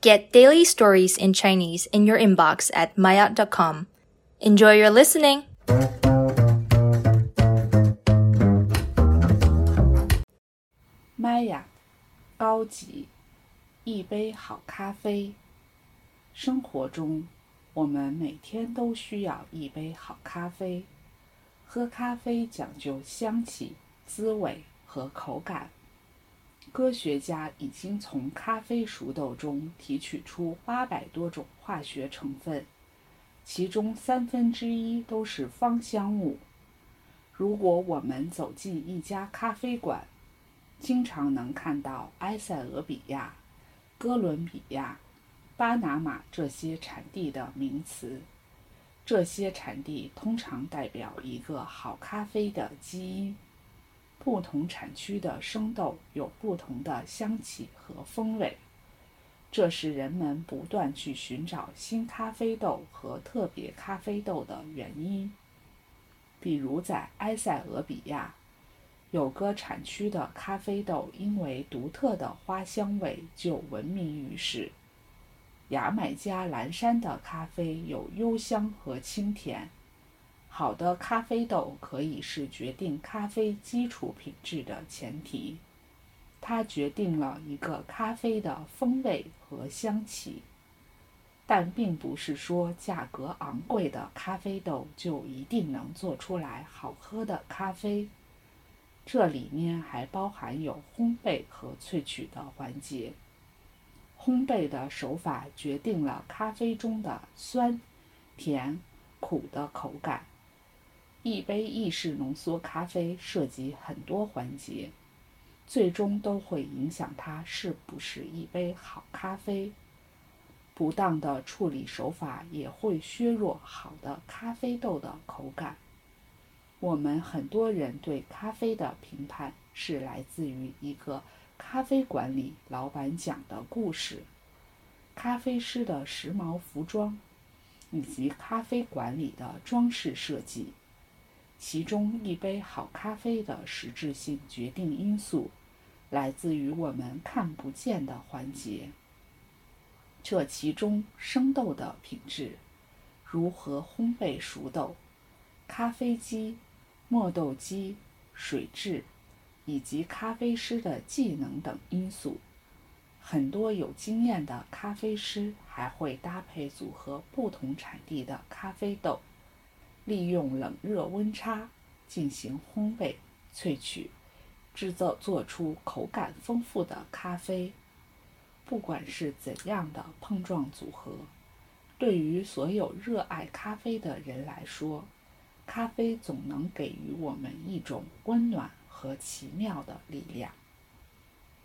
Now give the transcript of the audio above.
Get daily stories in Chinese in your inbox at maya.com. Enjoy your listening! 麦呀，高级，一杯好咖啡。生活中，我们每天都需要一杯好咖啡。喝咖啡讲究香气、滋味和口感。 科学家已经从咖啡熟豆中提取出八百多种化学成分，其中三分之一都是芳香物。如果我们走进一家咖啡馆，经常能看到埃塞俄比亚、哥伦比亚、巴拿马这些产地的名词。这些产地通常代表一个好咖啡的基因。不同产区的生豆有不同的香气和风味，这是人们不断去寻找新咖啡豆和特别咖啡豆的原因。比如在埃塞俄比亚。有个产区的咖啡豆因为独特的花香味就闻名于世。牙买加蓝山的咖啡有幽香和清甜。好的咖啡豆可以是决定咖啡基础品质的前提，它决定了一个咖啡的风味和香气。但并不是说价格昂贵的咖啡豆就一定能做出来好喝的咖啡。这里面还包含有烘焙和萃取的环节。烘焙的手法决定了咖啡中的酸、甜、苦的口感。一杯意式浓缩咖啡涉及很多环节，最终都会影响它是不是一杯好咖啡。不当的处理手法也会削弱好的咖啡豆的口感。我们很多人对咖啡的评判是来自于一个咖啡馆里老板讲的故事、咖啡师的时髦服装，以及咖啡馆里的装饰设计。其中一杯好咖啡的实质性决定因素，来自于我们看不见的环节。这其中生豆的品质、如何烘焙熟豆、咖啡机。磨豆机、水质以及咖啡师的技能等因素，很多有经验的咖啡师还会搭配组合不同产地的咖啡豆，利用冷热温差进行烘焙、萃取，制造做出口感丰富的咖啡。不管是怎样的碰撞组合，对于所有热爱咖啡的人来说。咖啡总能给予我们一种温暖和奇妙的力量。